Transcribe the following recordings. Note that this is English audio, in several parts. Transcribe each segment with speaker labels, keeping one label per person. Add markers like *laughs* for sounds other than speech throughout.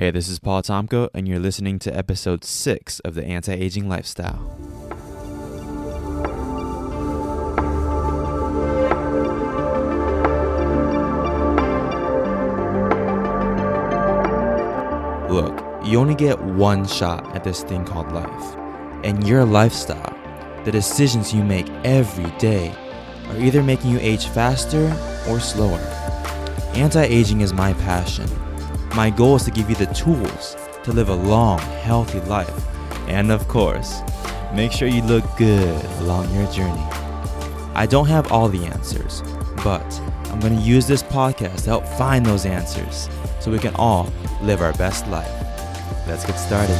Speaker 1: Hey, this is Paul Tomko, and you're listening to episode 6 of the Anti Aging Lifestyle. Look, you only get one shot at this thing called life, and your lifestyle, the decisions you make every day, are either making you age faster or slower. Anti aging is my passion. My goal is to give you the tools to live a long, healthy life. And of course, make sure you look good along your journey. I don't have all the answers, but I'm going to use this podcast to help find those answers so we can all live our best life. Let's get started.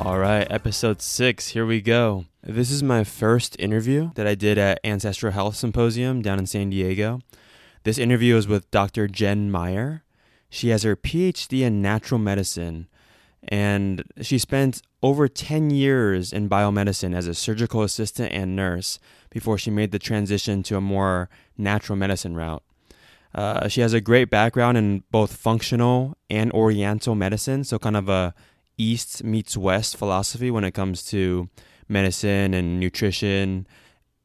Speaker 1: All right, episode six, here we go. This is my first interview that I did at Ancestral Health Symposium down in San Diego. This interview is with Dr. Jen Meyer. She has her PhD in natural medicine and she spent over 10 years in biomedicine as a surgical assistant and nurse before she made the transition to a more natural medicine route. Uh, she has a great background in both functional and oriental medicine, so kind of a East meets West philosophy when it comes to medicine and nutrition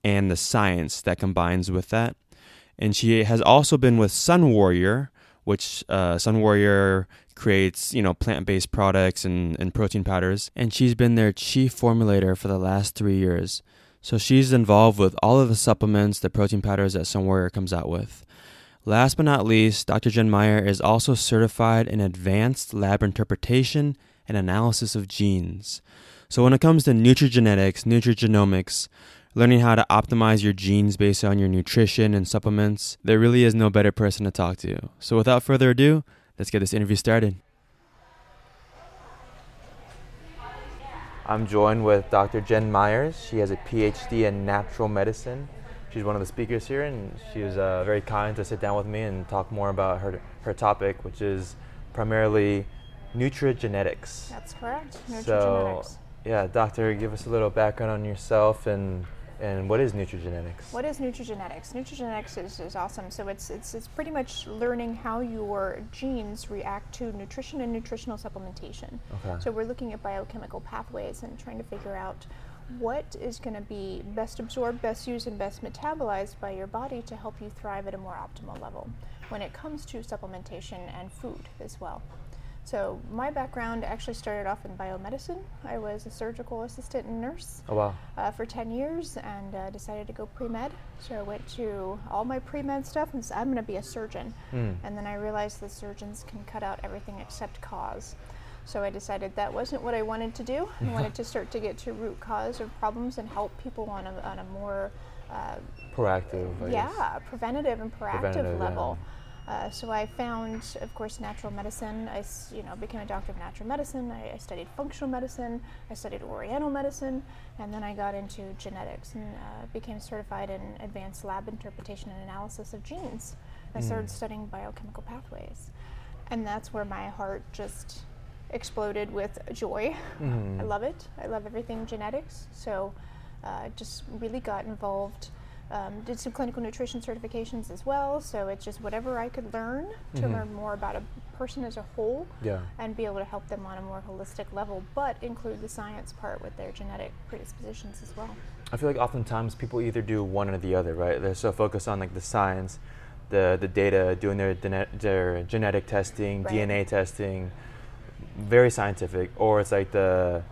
Speaker 1: and the science that combines with that. And she has also been with Sun Warrior, which uh, Sun Warrior creates, you know, plant-based products and, and protein powders. And she's been their chief formulator for the last three years. So she's involved with all of the supplements, the protein powders that Sun Warrior comes out with. Last but not least, Dr. Jen Meyer is also certified in advanced lab interpretation and analysis of genes. So when it comes to nutrigenetics, nutrigenomics, learning how to optimize your genes based on your nutrition and supplements, there really is no better person to talk to. So without further ado, let's get this interview started. I'm joined with Dr. Jen Myers. She has a PhD in natural medicine. She's one of the speakers here, and she was uh, very kind to sit down with me and talk more about her, her topic, which is primarily nutrigenetics.
Speaker 2: That's correct.
Speaker 1: So, yeah, doctor, give us a little background on yourself and and what is nutrigenetics?
Speaker 2: What is nutrigenetics? Nutrigenetics is, is awesome. So it's, it's it's pretty much learning how your genes react to nutrition and nutritional supplementation.
Speaker 1: Okay.
Speaker 2: So we're looking at biochemical pathways and trying to figure out what is going to be best absorbed, best used, and best metabolized by your body to help you thrive at a more optimal level when it comes to supplementation and food as well. So my background actually started off in biomedicine. I was a surgical assistant and nurse
Speaker 1: Oh wow.
Speaker 2: uh, for 10 years and uh, decided to go pre-med. So I went to all my pre-med stuff and said, I'm going to be a surgeon.
Speaker 1: Mm.
Speaker 2: And then I realized that surgeons can cut out everything except cause. So I decided that wasn't what I wanted to do. I *laughs* wanted to start to get to root cause of problems and help people on a, on a more uh,
Speaker 1: Proactive.
Speaker 2: Yeah, preventative and proactive
Speaker 1: Preventative, yeah.
Speaker 2: Uh, so I found, of course, natural medicine. I, you know, became a doctor of natural medicine. I, I studied functional medicine. I studied Oriental medicine, and then I got into genetics and uh, became certified in advanced lab interpretation and analysis of genes. I started studying biochemical pathways, and that's where my heart just exploded with joy.
Speaker 1: Mhm.
Speaker 2: I love it. I love everything genetics. So, uh, just really got involved. Um, did some clinical nutrition certifications as well. So it's just whatever I could learn to
Speaker 1: Mhm.
Speaker 2: learn more about a person as a whole
Speaker 1: Yeah.
Speaker 2: and be able to help them on a more holistic level, but include the science part with their genetic predispositions as well.
Speaker 1: I feel like oftentimes people either do one or the other, right? They're so focused on like the science, the the data, doing their dene- their genetic testing,
Speaker 2: Right.
Speaker 1: DNA testing, very scientific, or it's like the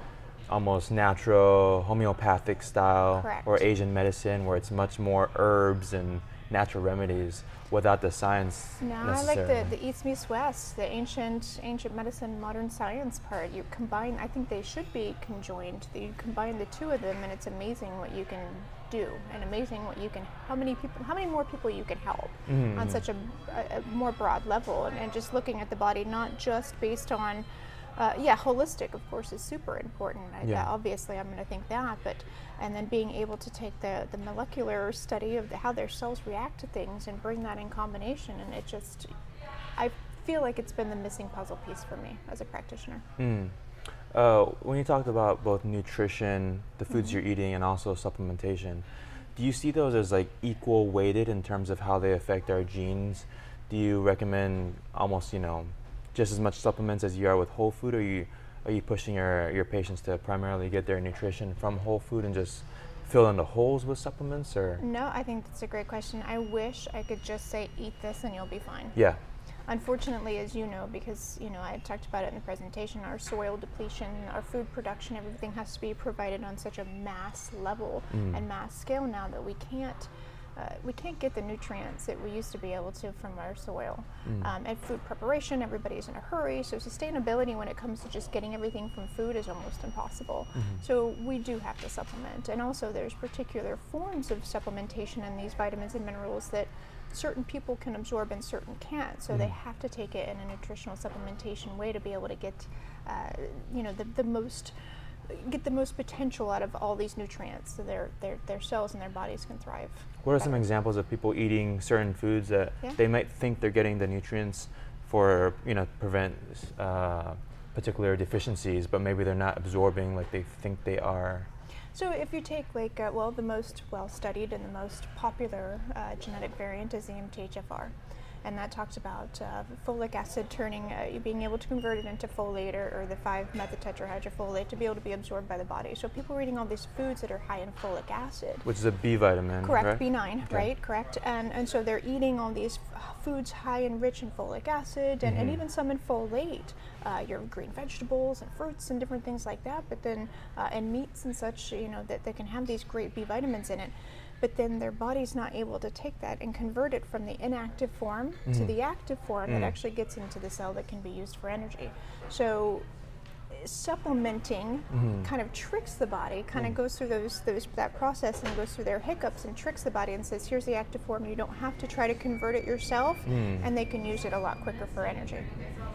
Speaker 1: almost natural homeopathic style or Asian medicine where it's much more herbs and natural remedies without the science
Speaker 2: No, I like the, the East meets West, the ancient ancient medicine, modern science part. You combine. I think they should be conjoined. You combine the two of them, and it's amazing what you can do, and amazing what you can. How many people? How many more people you can help on
Speaker 1: Mhm.
Speaker 2: such a, a, a more broad level, and, and just looking at the body, not just based on. Uh, yeah, holistic, of course, is super important. I,
Speaker 1: Yeah.
Speaker 2: obviously, I'm going to think that, but and then being able to take the, the molecular study of the, how their cells react to things and bring that in combination, and it just, I feel like it's been the missing puzzle piece for me as a practitioner.
Speaker 1: Mm. Uh, when you talked about both nutrition, the foods
Speaker 2: Mm-hmm.
Speaker 1: you're eating, and also supplementation, do you see those as like equal weighted in terms of how they affect our genes? Do you recommend almost, you know, just as much supplements as you are with whole food, or you are you pushing your, your patients to primarily get their nutrition from whole food and just fill in the holes with supplements or
Speaker 2: No, I think that's a great question. I wish I could just say eat this and you'll be fine.
Speaker 1: yeah
Speaker 2: Unfortunately, as you know, because you know I talked about it in the presentation, our soil depletion, our food production, everything has to be provided on such a mass level
Speaker 1: Mm.
Speaker 2: and mass scale now that we can't. Uh, we can't get the nutrients that we used to be able to from our soil.
Speaker 1: Mm.
Speaker 2: Um, and food preparation, everybody's in a hurry, so sustainability when it comes to just getting everything from food is almost impossible.
Speaker 1: Mhm.
Speaker 2: So we do have to supplement. And also, there's particular forms of supplementation in these vitamins and minerals that certain people can absorb and certain can't. So they
Speaker 1: Mhm.
Speaker 2: have to take it in a nutritional supplementation way to be able to get, uh, you know, the, the most get the most potential out of all these nutrients so their, their, their cells and their bodies can thrive.
Speaker 1: What are some examples of people eating certain foods that
Speaker 2: Yeah.
Speaker 1: they might think they're getting the nutrients for, you know, prevent uh, particular deficiencies, but maybe they're not absorbing like they think they are?
Speaker 2: So if you take like uh, well the most well studied and the most popular uh, genetic variant is the MTHFR, and that talks about uh, folic acid turning, uh, being able to convert it into folate or, or the 5-methyltetrahydrofolate to be able to be absorbed by the body. So people are eating all these foods that are high in folic acid.
Speaker 1: Which is a B vitamin,
Speaker 2: Correct,
Speaker 1: right?
Speaker 2: B9,
Speaker 1: Okay.
Speaker 2: right? Correct. And and so they're eating all these f- foods high and rich in folic acid and, and
Speaker 1: Mhm.
Speaker 2: even some in folate, uh, your green vegetables and fruits and different things like that. But then uh, and meats and such, you know, that they can have these great B vitamins in it. But then their body's not able to take that and convert it from the inactive form to
Speaker 1: Mhm.
Speaker 2: the active form
Speaker 1: Mm.
Speaker 2: that actually gets into the cell that can be used for energy. So supplementing
Speaker 1: Mhm.
Speaker 2: kind of tricks the body, kind of
Speaker 1: Mm.
Speaker 2: goes through those those that process and goes through their hiccups and tricks the body and says, "Here's the active form. You don't have to try to convert it yourself,
Speaker 1: Mm.
Speaker 2: and they can use it a lot quicker for energy."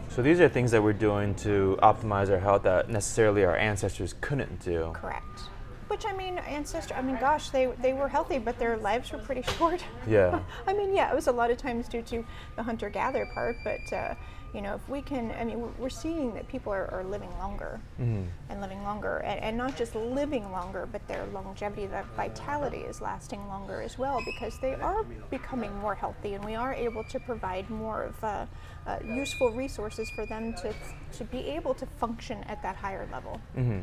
Speaker 1: So these are things that we're doing to optimize our health that necessarily our ancestors couldn't do.
Speaker 2: Correct. Which I mean, ancestor. I mean, gosh, they they were healthy, but their lives were pretty *laughs* short.
Speaker 1: Yeah. *laughs*
Speaker 2: I mean, yeah, it was a lot of times due to the hunter-gatherer part, but uh, you know, if we can, I mean, we're, seeing that people are, are living longer.
Speaker 1: hmm
Speaker 2: and living longer and, and not just living longer but their longevity their vitality is lasting longer as well because they are becoming more healthy and we are able to provide more of uh, uh, useful resources for them to, to be able to function at that higher level
Speaker 1: hmm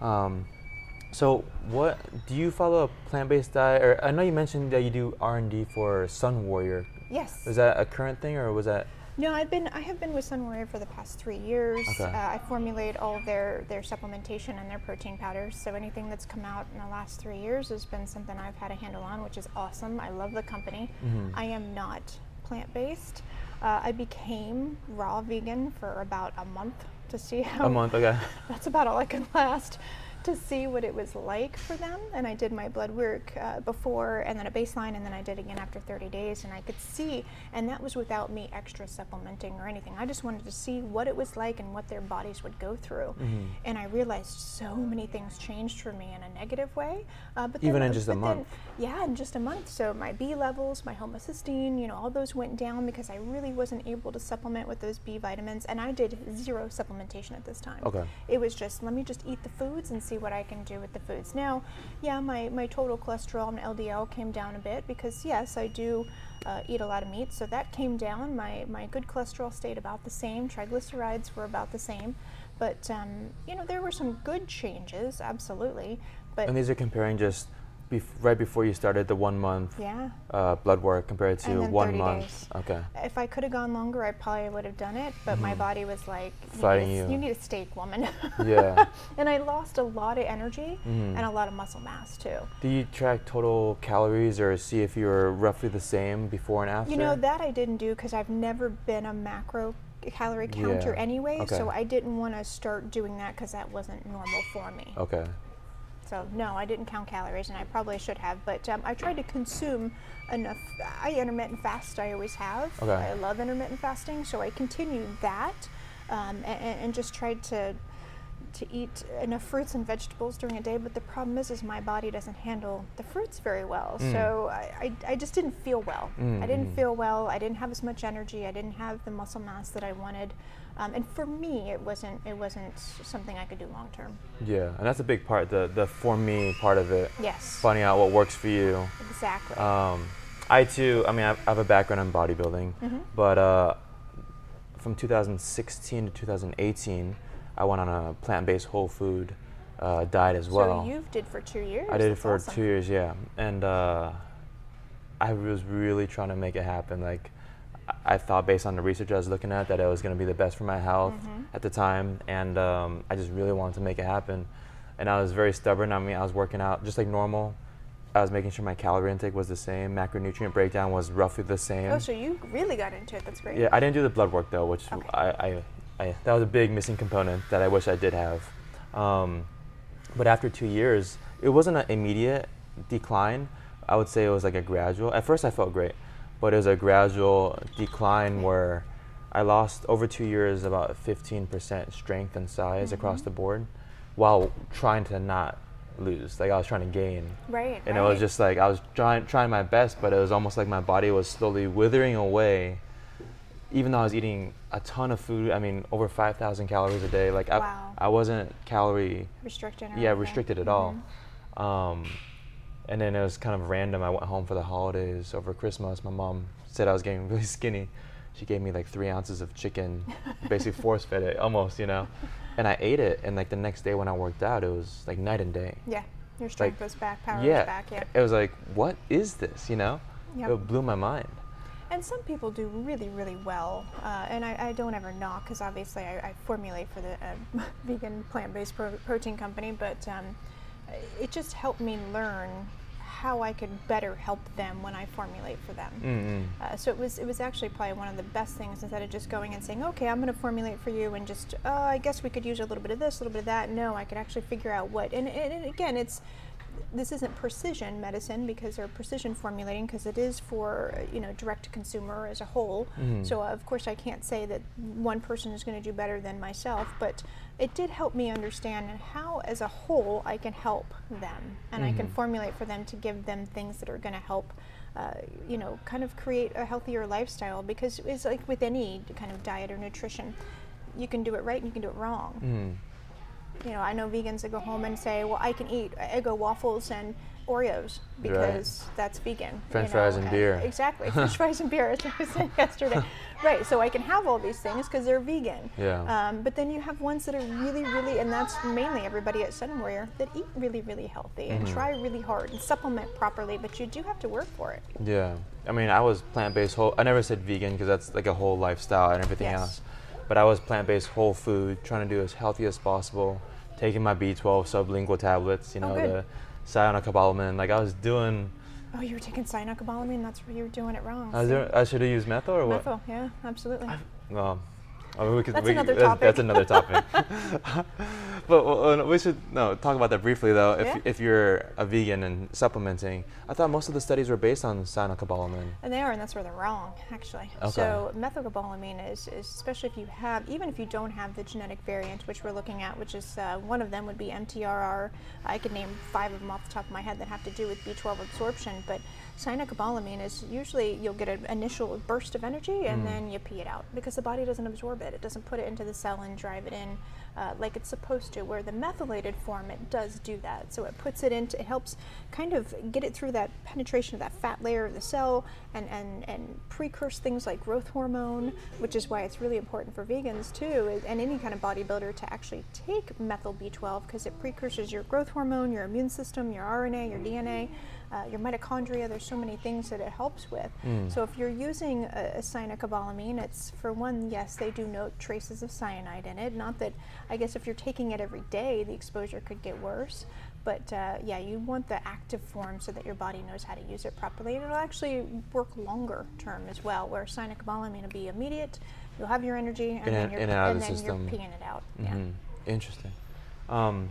Speaker 1: Um, so what do you follow a plant-based diet? Or I know you mentioned that you do R and D for Sun Warrior.
Speaker 2: yes
Speaker 1: Is that a current thing, or was that?
Speaker 2: no i've been i have been with sun warrior for the past three years
Speaker 1: Okay.
Speaker 2: uh, i formulate all of their their supplementation and their protein powders so anything that's come out in the last three years has been something i've had a handle on which is awesome i love the company
Speaker 1: Mhm.
Speaker 2: I am not plant based. Uh, I became raw vegan for about a month to see how.
Speaker 1: A month, okay. *laughs*
Speaker 2: That's about all I could last to see what it was like for them. And I did my blood work uh, before and then a baseline, and then I did again after 30 days. And I could see, and that was without me extra supplementing or anything. I just wanted to see what it was like and what their bodies would go through.
Speaker 1: Mhm.
Speaker 2: And I realized so many things changed for me in a negative way. Uh, but then-
Speaker 1: Even in just a
Speaker 2: then-
Speaker 1: month?
Speaker 2: yeah, in just a month. So my B levels, my homocysteine, you know, all those went down because I really wasn't able to supplement with those B vitamins, and I did zero supplementation at this time.
Speaker 1: Okay.
Speaker 2: It was just let me just eat the foods and see what I can do with the foods. Now, yeah, my my total cholesterol and LDL came down a bit because yes, I do. Uh, eat a lot of meat, so that came down. My my good cholesterol stayed about the same. Triglycerides were about the same, but um, you know there were some good changes, absolutely. But
Speaker 1: And these are comparing just bef- right before you started the one month
Speaker 2: yeah,
Speaker 1: uh, blood work compared to one month.
Speaker 2: days.
Speaker 1: Okay.
Speaker 2: If I could have gone longer, I probably would have done it. But my
Speaker 1: Mhm.
Speaker 2: body was like, you need a,
Speaker 1: you.
Speaker 2: you need a steak, woman.
Speaker 1: Yeah. *laughs*
Speaker 2: and I lost a lot of energy
Speaker 1: Mhm.
Speaker 2: and a lot of muscle mass too.
Speaker 1: Do you track total calories or see if you're roughly the same before and after?
Speaker 2: You know that I didn't do because I've never been a macro calorie counter
Speaker 1: Yeah.
Speaker 2: anyway.
Speaker 1: Okay.
Speaker 2: So I didn't want to start doing that because that wasn't normal for me.
Speaker 1: Okay.
Speaker 2: So no, I didn't count calories, and I probably should have. But um, I tried to consume enough. I intermittent fast. I always have.
Speaker 1: Okay.
Speaker 2: I love intermittent fasting, so I continued that, um, and, and just tried to to eat enough fruits and vegetables during a day, but the problem is, is my body doesn't handle the fruits very well.
Speaker 1: Mm.
Speaker 2: So I, I, I just didn't feel well. I didn't
Speaker 1: Mm.
Speaker 2: feel well. I didn't have as much energy. I didn't have the muscle mass that I wanted. Um, and for me, it wasn't it wasn't something I could do long term.
Speaker 1: Yeah, and that's a big part. The the for me part of it.
Speaker 2: Yes,
Speaker 1: Finding out what works for you.
Speaker 2: exactly.
Speaker 1: Um, I too. I mean, I have a background in bodybuilding,
Speaker 2: Mhm.
Speaker 1: but uh, from 2016 to 2018, I went on a plant-based whole food uh, diet as well.
Speaker 2: so you did for two years.
Speaker 1: I did it for
Speaker 2: awesome.
Speaker 1: two years, yeah, and uh, I was really trying to make it happen. Like, I- thought based on the research I was looking at that it was going to be the best for my health
Speaker 2: Mhm.
Speaker 1: at the time, and um, I just really wanted to make it happen. And I was very stubborn. I mean, I was working out just like normal. I was making sure my calorie intake was the same, macronutrient breakdown was roughly the same.
Speaker 2: Oh, so you really got into it. That's great.
Speaker 1: Yeah, I didn't do the blood work though, which
Speaker 2: Okay.
Speaker 1: I, I, I that was a big missing component that I wish I did have. Um, but after two years, it wasn't an immediate decline. I would say it was like a gradual. At first, I felt great, but it was a gradual decline where I lost over two years about 15% strength and size across
Speaker 2: Mhm.
Speaker 1: the board, while trying to not lose. Like I was trying to gain
Speaker 2: Right.
Speaker 1: and it was just like I was trying trying my best, but it was almost like my body was slowly withering away. Even though I was eating a ton of food, I mean over five thousand calories a day. Like
Speaker 2: Wow.
Speaker 1: I, I wasn't calorie
Speaker 2: restricted.
Speaker 1: yeah
Speaker 2: anything.
Speaker 1: restricted at all. Um, and then it was kind of random. I went home for the holidays over Christmas. My mom said I was getting *laughs* really skinny. She gave me like three ounces of chicken, basically *laughs* force fed it almost, you know. And I ate it, and like the next day when I worked out, it was like night and day.
Speaker 2: Yeah, your strength was back, power
Speaker 1: yeah,
Speaker 2: was back. Yeah.
Speaker 1: it was like, what is this? You know,
Speaker 2: Yep.
Speaker 1: it blew my mind.
Speaker 2: And some people do really, really well. Uh, and I, I don't ever knock because obviously I, I formulate for the uh, *laughs* vegan plant based pro- protein company, but um, it just helped me learn how I could better help them when I formulate for them.
Speaker 1: Mm-mm.
Speaker 2: Uh, so it was it was actually probably one of the best things instead of just going and saying, okay, I'm going to formulate for you and just, oh, I guess we could use a little bit of this, a little bit of that. No, I could actually figure out what. And, and, and again, it's this isn't precision medicine because they're precision formulating because it is for you know direct to consumer as a whole.
Speaker 1: Mhm.
Speaker 2: So uh, of course I can't say that one person is going to do better than myself, but it did help me understand how as a whole I can help them and I can
Speaker 1: Mhm.
Speaker 2: formulate for them to give them things that are going to help uh, you know, kind of create a healthier lifestyle because it's like with any kind of diet or nutrition, you can do it right and you can do it wrong.
Speaker 1: Mm.
Speaker 2: You know, I know vegans that go home and say, well, I can eat Eggo waffles and Oreos because that's vegan.
Speaker 1: French
Speaker 2: you
Speaker 1: fries
Speaker 2: know,
Speaker 1: and beer. *laughs*
Speaker 2: Exactly, French *laughs* fries and beer, as I was saying yesterday. Right, so I can have all these things because they're vegan.
Speaker 1: Yeah.
Speaker 2: Um, but then you have ones that are really, really, and that's mainly everybody at Sun Warrior that eat really, really healthy and
Speaker 1: Mhm.
Speaker 2: try really hard and supplement properly, but you do have to work for it.
Speaker 1: Yeah. I mean, I was plant-based whole. I never said vegan because that's like a whole lifestyle and everything
Speaker 2: Yes.
Speaker 1: else. But I was plant-based whole food, trying to do as healthy as possible, taking my B12 sublingual tablets, you
Speaker 2: Oh,
Speaker 1: know,
Speaker 2: good.
Speaker 1: the cyanocobalamin. Like I was doing.
Speaker 2: Oh, you were taking cyanocobalamin? That's where you were doing it wrong.
Speaker 1: I, doing, I should have used methyl or what?
Speaker 2: Methyl, yeah, absolutely.
Speaker 1: Well, I mean, we could,
Speaker 2: That's
Speaker 1: we,
Speaker 2: another
Speaker 1: that's,
Speaker 2: topic.
Speaker 1: That's another topic. *laughs* *laughs* but uh, we should no talk about that briefly though. If,
Speaker 2: Yeah.
Speaker 1: if you're a vegan and supplementing, I thought most of the studies were based on cyanocobalamin.
Speaker 2: And they are, and that's where they're wrong, actually.
Speaker 1: Okay.
Speaker 2: So methylcobalamin is, is, especially if you have, even if you don't have the genetic variant, which we're looking at, which is uh, one of them would be MTRR. I could name five of them off the top of my head that have to do with B12 absorption, but cyanocobalamin is usually you'll get an initial burst of energy and
Speaker 1: Mm.
Speaker 2: then you pee it out because the body doesn't absorb it. It doesn't put it into the cell and drive it in uh, like it's supposed to. Where the methylated form, it does do that. So it puts it into, it helps kind of get it through that penetration of that fat layer of the cell and, and, and precurse things like growth hormone, which is why it's really important for vegans too, and any kind of bodybuilder to actually take methyl B12 because it precursors your growth hormone, your immune system, your RNA, your DNA. Uh, your mitochondria, there's so many things that it helps with.
Speaker 1: Mm.
Speaker 2: So if you're using a, a cyanocobalamin, it's for one, yes, they do note traces of cyanide in it. Not that, I guess, if you're taking it every day, the exposure could get worse. But uh, yeah, you want the active form so that your body knows how to use it properly. And it'll actually work longer term as well, where cyanocobalamin will be immediate. You'll have your energy, and
Speaker 1: In
Speaker 2: then, you're,
Speaker 1: and
Speaker 2: and
Speaker 1: the
Speaker 2: then you're peeing it out. Yeah.
Speaker 1: Mhm. Interesting. Um,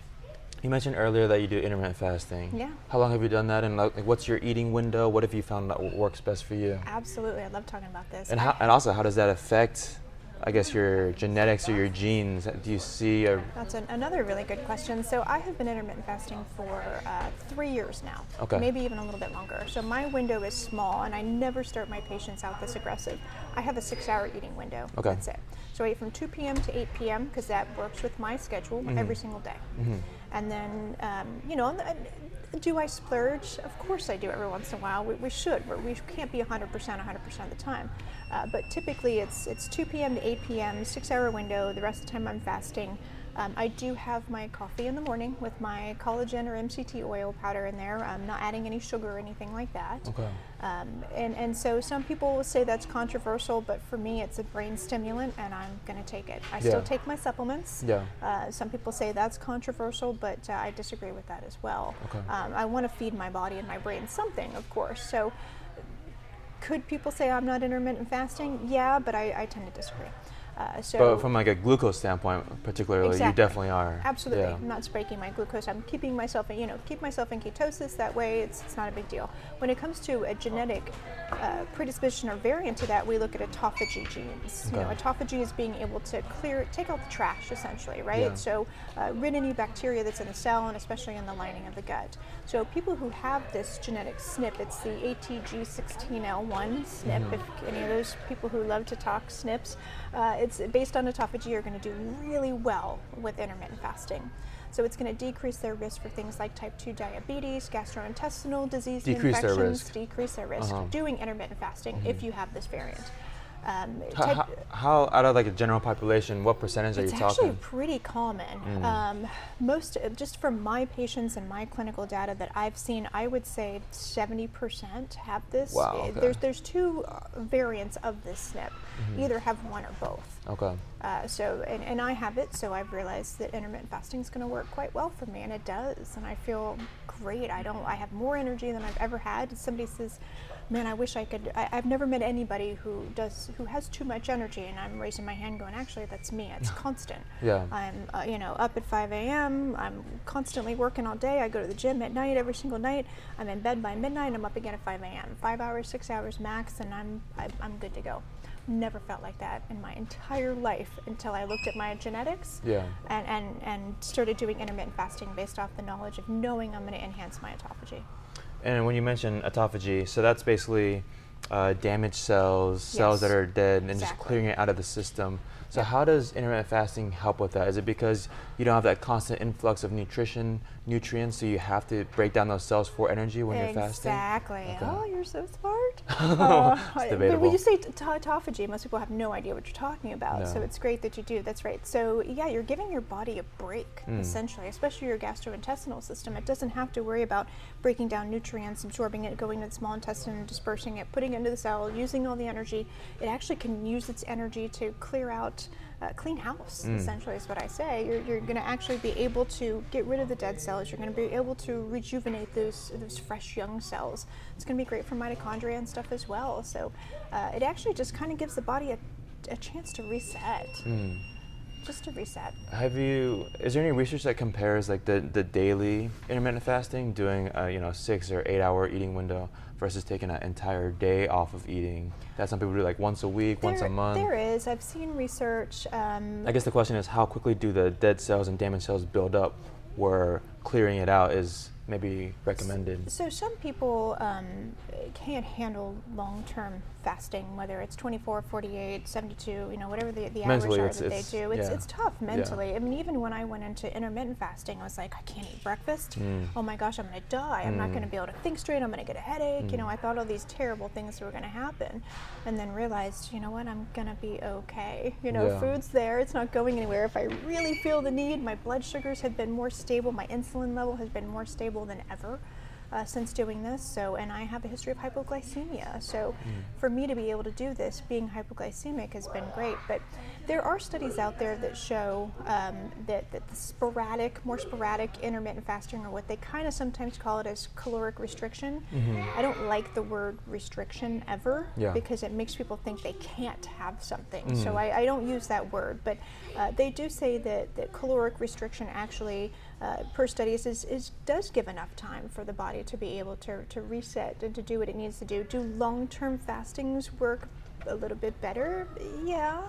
Speaker 1: you mentioned earlier that you do intermittent fasting.
Speaker 2: Yeah.
Speaker 1: How long have you done that? And like, what's your eating window? What have you found that works best for you?
Speaker 2: Absolutely. I love talking about this.
Speaker 1: And how, and also, how does that affect I guess your genetics or your genes? Do you see a
Speaker 2: That's an, another really good question. So I have been intermittent fasting for uh, three years now,
Speaker 1: Okay.
Speaker 2: maybe even a little bit longer. So my window is small, and I never start my patients out this aggressive. I have a six-hour eating window.
Speaker 1: Okay.
Speaker 2: That's it. So I eat from 2 p.m. to 8 p.m. because that works with my schedule
Speaker 1: Mm-hmm.
Speaker 2: every single day. And then, um, you know, do I splurge? Of course I do every once in a while. We, we should. We're, we can't be 100% 100% of the time. Uh, but typically it's, it's 2 p.m. to 8 p.m., six hour window. The rest of the time I'm fasting. Um, I do have my coffee in the morning with my collagen or MCT oil powder in there. I'm not adding any sugar or anything like that.
Speaker 1: Okay.
Speaker 2: Um, and, and so some people will say that's controversial, but for me it's a brain stimulant and I'm going to take it. I
Speaker 1: Yeah.
Speaker 2: still take my supplements.
Speaker 1: Yeah.
Speaker 2: Uh, some people say that's controversial, but uh, I disagree with that as well.
Speaker 1: Okay.
Speaker 2: Um, I want to feed my body and my brain something, of course. So could people say I'm not intermittent fasting? Yeah, but I, I tend to disagree. Uh, so
Speaker 1: But from like a glucose standpoint, particularly, you definitely are.
Speaker 2: Absolutely.
Speaker 1: Yeah.
Speaker 2: I'm not spiking my glucose. I'm keeping myself, in, you know, keep myself in ketosis. That way, it's, it's not a big deal. When it comes to a genetic uh, predisposition or variant to that, we look at autophagy genes. You know, autophagy is being able to clear, take out the trash, essentially, right?
Speaker 1: Yeah.
Speaker 2: So, uh, rid any bacteria that's in the cell and especially in the lining of the gut. So, people who have this genetic SNP, it's the ATG16L1 SNP. If any of those people who love to talk SNPs, uh, it's based on autophagy are going to do really well with intermittent fasting. So it's going to decrease their risk for things like type 2 diabetes, gastrointestinal disease,
Speaker 1: Decrease their
Speaker 2: infections,
Speaker 1: risk.
Speaker 2: decrease their risk
Speaker 1: Uh-huh.
Speaker 2: doing intermittent fasting if you have this variant. Um,
Speaker 1: How, how, out of like a general population, what percentage are you talking?
Speaker 2: it's actually pretty common. Um, most, just from my patients and my clinical data that I've seen, I would say 70% have this.
Speaker 1: Wow,
Speaker 2: Uh,
Speaker 1: okay.
Speaker 2: There's there's two uh, variants of this SNP.
Speaker 1: Mm-hmm.
Speaker 2: Either have one or both.
Speaker 1: Okay.
Speaker 2: Uh, so, and, and I have it, so I've realized that intermittent fasting is going to work quite well for me, and it does. And I feel great. I don't. I have more energy than I've ever had. Somebody says, "Man, I wish I could." I, I've never met anybody who does who has too much energy, and I'm raising my hand, going, "Actually, that's me. It's *laughs* constant."
Speaker 1: Yeah.
Speaker 2: I'm, uh, you know, up at 5 a.m. I'm constantly working all day. I go to the gym at night every single night. I'm in bed by midnight. I'm up again at 5 a.m. Five hours, six hours max, and I'm I, I'm good to go. Never felt like that in my entire life until I looked at my genetics
Speaker 1: Yeah.
Speaker 2: and, and, and started doing intermittent fasting based off the knowledge of knowing I'm going to enhance my autophagy.
Speaker 1: And when you mention autophagy, so that's basically uh, damaged cells, cells
Speaker 2: Yes.
Speaker 1: that are dead, and just clearing it out of the system. So
Speaker 2: Yep.
Speaker 1: how does intermittent fasting help with that? Is it because you don't have that constant influx of nutrition, nutrients, so you have to break down those cells for energy when you're fasting?
Speaker 2: Exactly.
Speaker 1: Okay.
Speaker 2: Oh, you're so smart. *laughs* Uh,
Speaker 1: It's
Speaker 2: But when you say t- autophagy, most people have no idea what you're talking about. So it's great that you do. That's right. So yeah, you're giving your body a break,
Speaker 1: Mm.
Speaker 2: essentially, especially your gastrointestinal system. It doesn't have to worry about breaking down nutrients, absorbing it, going to the small intestine, dispersing it, putting it into the cell, using all the energy. It actually can use its energy to clear out. Uh, clean house,
Speaker 1: Mm.
Speaker 2: essentially, is what I say. You're, you're going to actually be able to get rid of the dead cells. You're going to be able to rejuvenate those those fresh young cells. It's going to be great for mitochondria and stuff as well. So uh, it actually just kind of gives the body a, a chance to reset,
Speaker 1: Mm.
Speaker 2: Just to reset.
Speaker 1: Have you? Is there any research that compares like the, the daily intermittent fasting, doing a you know six or eight hour eating window, versus taking an entire day off of eating? That some people do like once a week, once a month.
Speaker 2: There is. I've seen research. Um,
Speaker 1: I guess the question is how quickly do the dead cells and damaged cells build up where clearing it out is maybe recommended?
Speaker 2: So some people um, can't handle long-term fasting, whether it's 24, 48, 72, you know, whatever the, the hours are that they do. It's,
Speaker 1: yeah.
Speaker 2: it's tough mentally. I mean, even when I went into intermittent fasting, I was like, I can't eat breakfast.
Speaker 1: Mm.
Speaker 2: Oh my gosh, I'm going to die. I'm not
Speaker 1: Mm.
Speaker 2: going to be able to think straight. I'm going to get a headache. You know,
Speaker 1: Mm.
Speaker 2: I thought all these terrible things were going to happen. And then realized, you know what, I'm going to be okay. You know,
Speaker 1: Yeah.
Speaker 2: food's there. It's not going anywhere. If I really feel the need, my blood sugars have been more stable. My insulin level has been more stable than ever uh, since doing this. So, and I have a history of hypoglycemia. So, for me to be able to do this, being hypoglycemic has been great. But there are studies out there that show um, that, that the sporadic, more sporadic intermittent fasting, or what they kind of sometimes call it as caloric restriction. I don't like the word restriction ever
Speaker 1: Yeah.
Speaker 2: because it makes people think they can't have something. So
Speaker 1: Mm.
Speaker 2: I, I don't use that word, but uh, they do say that, that caloric restriction actually, uh, per studies, is, is does give enough time for the body to be able to, to reset and to do what it needs to do. Do long term fastings work a little bit better? Yeah.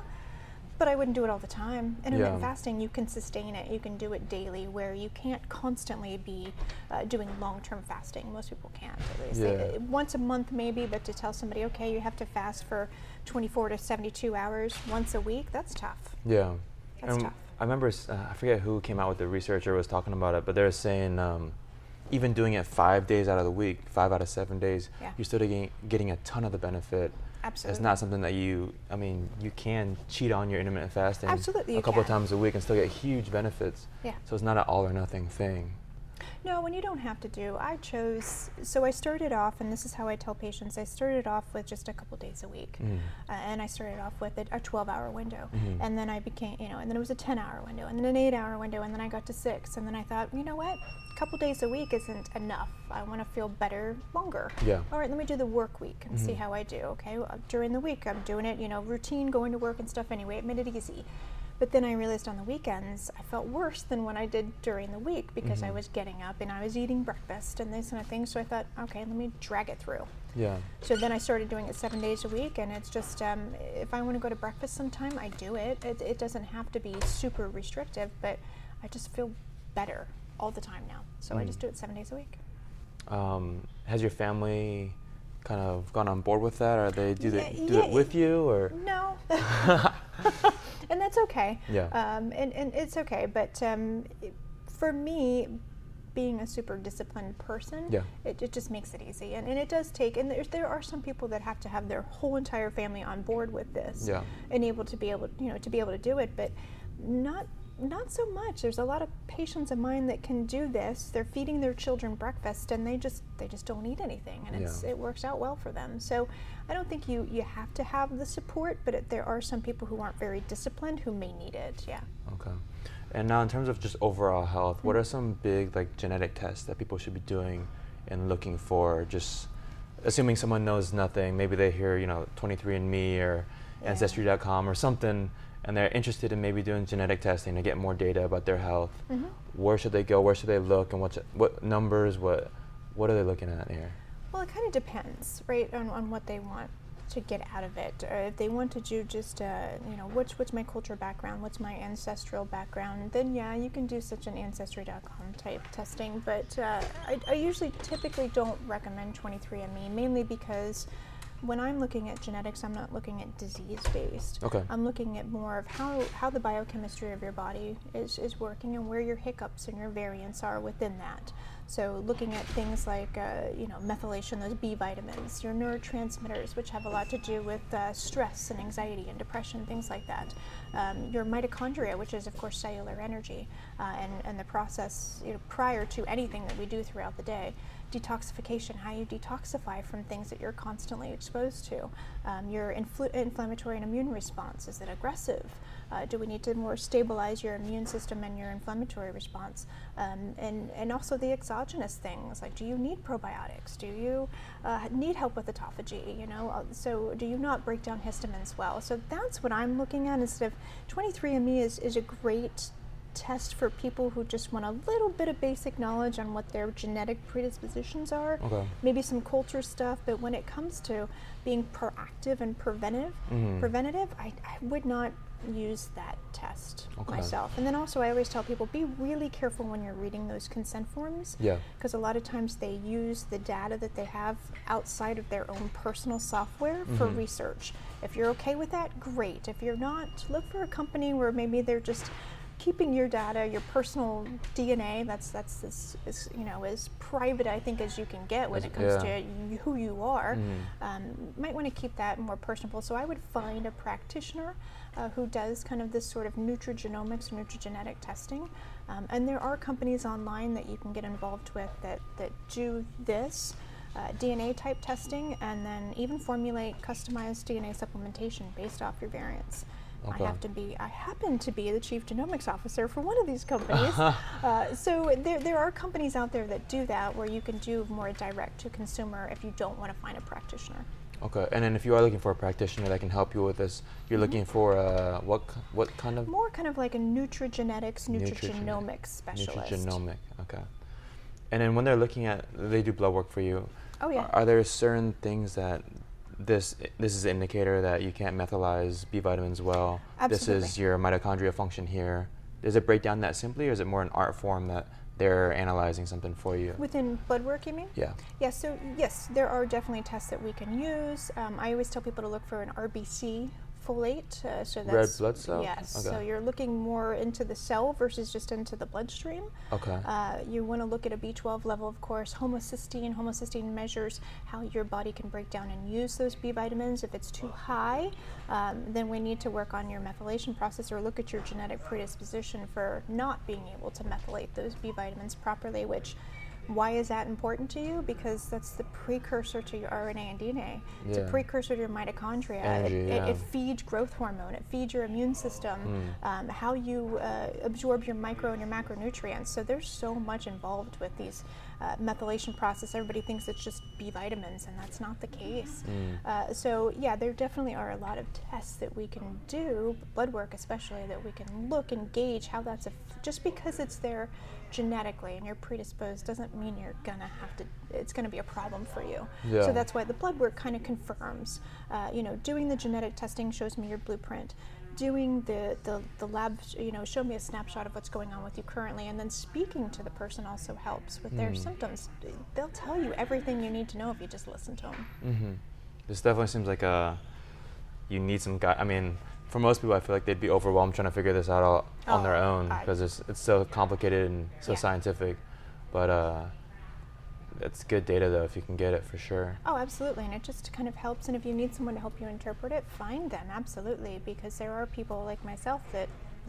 Speaker 2: but I wouldn't do it all the time. Intermittent
Speaker 1: Yeah.
Speaker 2: fasting, you can sustain it. You can do it daily, where you can't constantly be uh, doing long-term fasting. Most people can't. At least
Speaker 1: Yeah.
Speaker 2: uh, once a month, maybe, but to tell somebody, okay, you have to fast for 24 to 72 hours once a week, that's tough.
Speaker 1: Yeah.
Speaker 2: That's
Speaker 1: And
Speaker 2: tough.
Speaker 1: I remember uh, I forget who came out with the research or was talking about it, but they're saying um, even doing it five days out of the week, five out of seven days,
Speaker 2: Yeah.
Speaker 1: you're still getting, getting a ton of the benefit.
Speaker 2: Absolutely.
Speaker 1: It's not something that you, I mean, you can cheat on your intermittent fasting
Speaker 2: Absolutely
Speaker 1: a couple of
Speaker 2: can.
Speaker 1: times a week and still get huge benefits.
Speaker 2: Yeah.
Speaker 1: So it's not an all or nothing thing.
Speaker 2: No, when you don't have to do. I chose. So I started off, and this is how I tell patients. I started off with just a couple days a week,
Speaker 1: Mm.
Speaker 2: uh, and I started off with a, a 12-hour window,
Speaker 1: Mhm.
Speaker 2: and then I became, you know, and then it was a 10-hour window, and then an 8-hour window, and then I got to six, and then I thought, you know what, a couple days a week isn't enough. I want to feel better longer.
Speaker 1: Yeah.
Speaker 2: All right, let me do the work week and see
Speaker 1: Mhm.
Speaker 2: how I do. Okay, well, during the week I'm doing it, you know, routine, going to work and stuff anyway. It made it easy. But then I realized on the weekends I felt worse than when I did during the week because I
Speaker 1: Mhm.
Speaker 2: was getting up and I was eating breakfast and this kind of thing. So I thought, okay, let me drag it through.
Speaker 1: Yeah.
Speaker 2: So then I started doing it seven days a week, and it's just um, if I want to go to breakfast sometime, I do it. it. It doesn't have to be super restrictive, but I just feel better all the time now. So I
Speaker 1: Mm.
Speaker 2: just do it seven days a week.
Speaker 1: Um, has your family kind of gone on board with that, or they do
Speaker 2: Yeah,
Speaker 1: they do
Speaker 2: yeah,
Speaker 1: it with you, or? *laughs*
Speaker 2: No. *laughs* and that's okay.
Speaker 1: Yeah.
Speaker 2: Um, and, and it's okay. But um, it- for me, being a super disciplined person,
Speaker 1: Yeah.
Speaker 2: it, it just makes it easy. And, and it does take, and there's, there are some people that have to have their whole entire family on board with this
Speaker 1: Yeah.
Speaker 2: and able to be able, you know, to be able to do it. But not not so much. There's a lot of patients of mine that can do this. They're feeding their children breakfast, and they just they just don't eat anything, and it's
Speaker 1: Yeah.
Speaker 2: it works out well for them. So I don't think you you have to have the support, but it, there are some people who aren't very disciplined who may need it. Yeah.
Speaker 1: Okay. And now, in terms of just overall health, what are mm-hmm. some big like genetic tests that people should be doing and looking for? Just assuming someone knows nothing, maybe they hear you know 23andMe or
Speaker 2: Yeah.
Speaker 1: Ancestry.com or something, and they're interested in maybe doing genetic testing to get more data about their health.
Speaker 2: Mhm.
Speaker 1: Where should they go? Where should they look? And what's what numbers? What what are they looking at here?
Speaker 2: Well, it kind of depends, right, on, on what they want to get out of it. Or if they want to do just, uh, you know, what's what's my culture background, what's my ancestral background, then yeah, you can do such an ancestry.com type testing. But uh, I, I usually typically don't recommend 23andMe, mainly because when I'm looking at genetics, I'm not looking at disease based.
Speaker 1: Okay.
Speaker 2: I'm looking at more of how, how the biochemistry of your body is, is working and where your hiccups and your variants are within that. So looking at things like, uh, you know, methylation, those B vitamins, your neurotransmitters, which have a lot to do with uh, stress and anxiety and depression, things like that. Um, your mitochondria, which is of course cellular energy, uh, and, and the process you know, prior to anything that we do throughout the day. Detoxification, how you detoxify from things that you're constantly exposed to. Um, your infl- inflammatory and immune response, is it aggressive? Uh, do we need to more stabilize your immune system and your inflammatory response? Um, and, and also the exogenous things, like do you need probiotics? Do you uh, need help with autophagy? You know, uh, so do you not break down histamines well? So that's what I'm looking at instead of 23andMe is, is a great test for people who just want a little bit of basic knowledge on what their genetic predispositions are
Speaker 1: Okay.
Speaker 2: maybe some culture stuff but when it comes to being proactive and preventive
Speaker 1: Mhm.
Speaker 2: preventative I, I would not use that test
Speaker 1: Okay.
Speaker 2: myself and then also i always tell people be really careful when you're reading those consent forms
Speaker 1: Yeah.
Speaker 2: because a lot of times they use the data that they have outside of their own personal software for
Speaker 1: Mhm.
Speaker 2: research. If you're okay with that, great. If you're not, look for a company where maybe they're just keeping your data, your personal DNA. That's that's as, as you know as private I think as you can get when
Speaker 1: As-
Speaker 2: it comes
Speaker 1: yeah.
Speaker 2: to who you are.
Speaker 1: Mhm.
Speaker 2: Um, might want to keep that more personable. So I would find a practitioner uh, who does kind of this sort of nutrigenomics or nutrigenetic testing. Um, and there are companies online that you can get involved with that, that do this uh, DNA type testing and then even formulate customized DNA supplementation based off your variants.
Speaker 1: Okay.
Speaker 2: I have to be. I happen to be the chief genomics officer for one of these companies. uh, so there, there are companies out there that do that, where you can do more direct to consumer if you don't want to find a practitioner.
Speaker 1: Okay. And then if you are looking for a practitioner that can help you with this, you're looking for uh, what what kind of
Speaker 2: More kind of like a nutrigenetics, nutrigenomics specialist.
Speaker 1: nutrigenomic? Okay. And then when they're looking at, they do blood work for you.
Speaker 2: Oh, yeah.
Speaker 1: Are, are there certain things that this this is an indicator that you can't methylize B vitamins well.
Speaker 2: Absolutely.
Speaker 1: This is your mitochondria function here. Does it break down that simply, or is it more an art form that they're analyzing something for you?
Speaker 2: Within blood work, you mean?
Speaker 1: Yeah.
Speaker 2: Yeah, so yes, there are definitely tests that we can use. Um, I always tell people to look for an RBC folate. Uh, so
Speaker 1: Red
Speaker 2: that's
Speaker 1: blood cell?
Speaker 2: Yes. So you're looking more into the cell versus just into the bloodstream.
Speaker 1: Okay.
Speaker 2: Uh, you want to look at a B12 level, of course. Homocysteine. Homocysteine measures how your body can break down and use those B vitamins. If it's too high, um, then we need to work on your methylation process or look at your genetic predisposition for not being able to methylate those B vitamins properly, which why is that important to you? Because that's the precursor to your RNA and DNA. It's a precursor to your mitochondria.
Speaker 1: Energy,
Speaker 2: it, it,
Speaker 1: yeah.
Speaker 2: it feeds growth hormone. It feeds your immune system.
Speaker 1: Hmm.
Speaker 2: Um, how you uh, absorb your micro and your macronutrients. So there's so much involved with these uh, methylation process. Everybody thinks it's just B vitamins, and that's not the case.
Speaker 1: Hmm.
Speaker 2: Uh, so yeah, there definitely are a lot of tests that we can do, blood work especially, that we can look and gauge how that's. Aff- just because it's there genetically and you're predisposed doesn't mean you're gonna have to. It's gonna be a problem for you.
Speaker 1: Yeah.
Speaker 2: So that's why the blood work kind of confirms. Uh, you know, doing the genetic testing shows me your blueprint. Doing the, the, the lab, you know, show me a snapshot of what's going on with you currently, and then speaking to the person also helps with their symptoms. They'll tell you everything you need to know if you just listen to them.
Speaker 1: Mm-hmm. This definitely seems like a you need some guy. I mean, for most people, I feel like they'd be overwhelmed trying to figure this out all, on their
Speaker 2: Oh,
Speaker 1: own because it's it's so complicated and so
Speaker 2: Yeah.
Speaker 1: scientific. But uh, it's good data though if you can get it for sure.
Speaker 2: Oh, absolutely. And it just kind of helps. And if you need someone to help you interpret it, find them, absolutely. Because there are people like myself that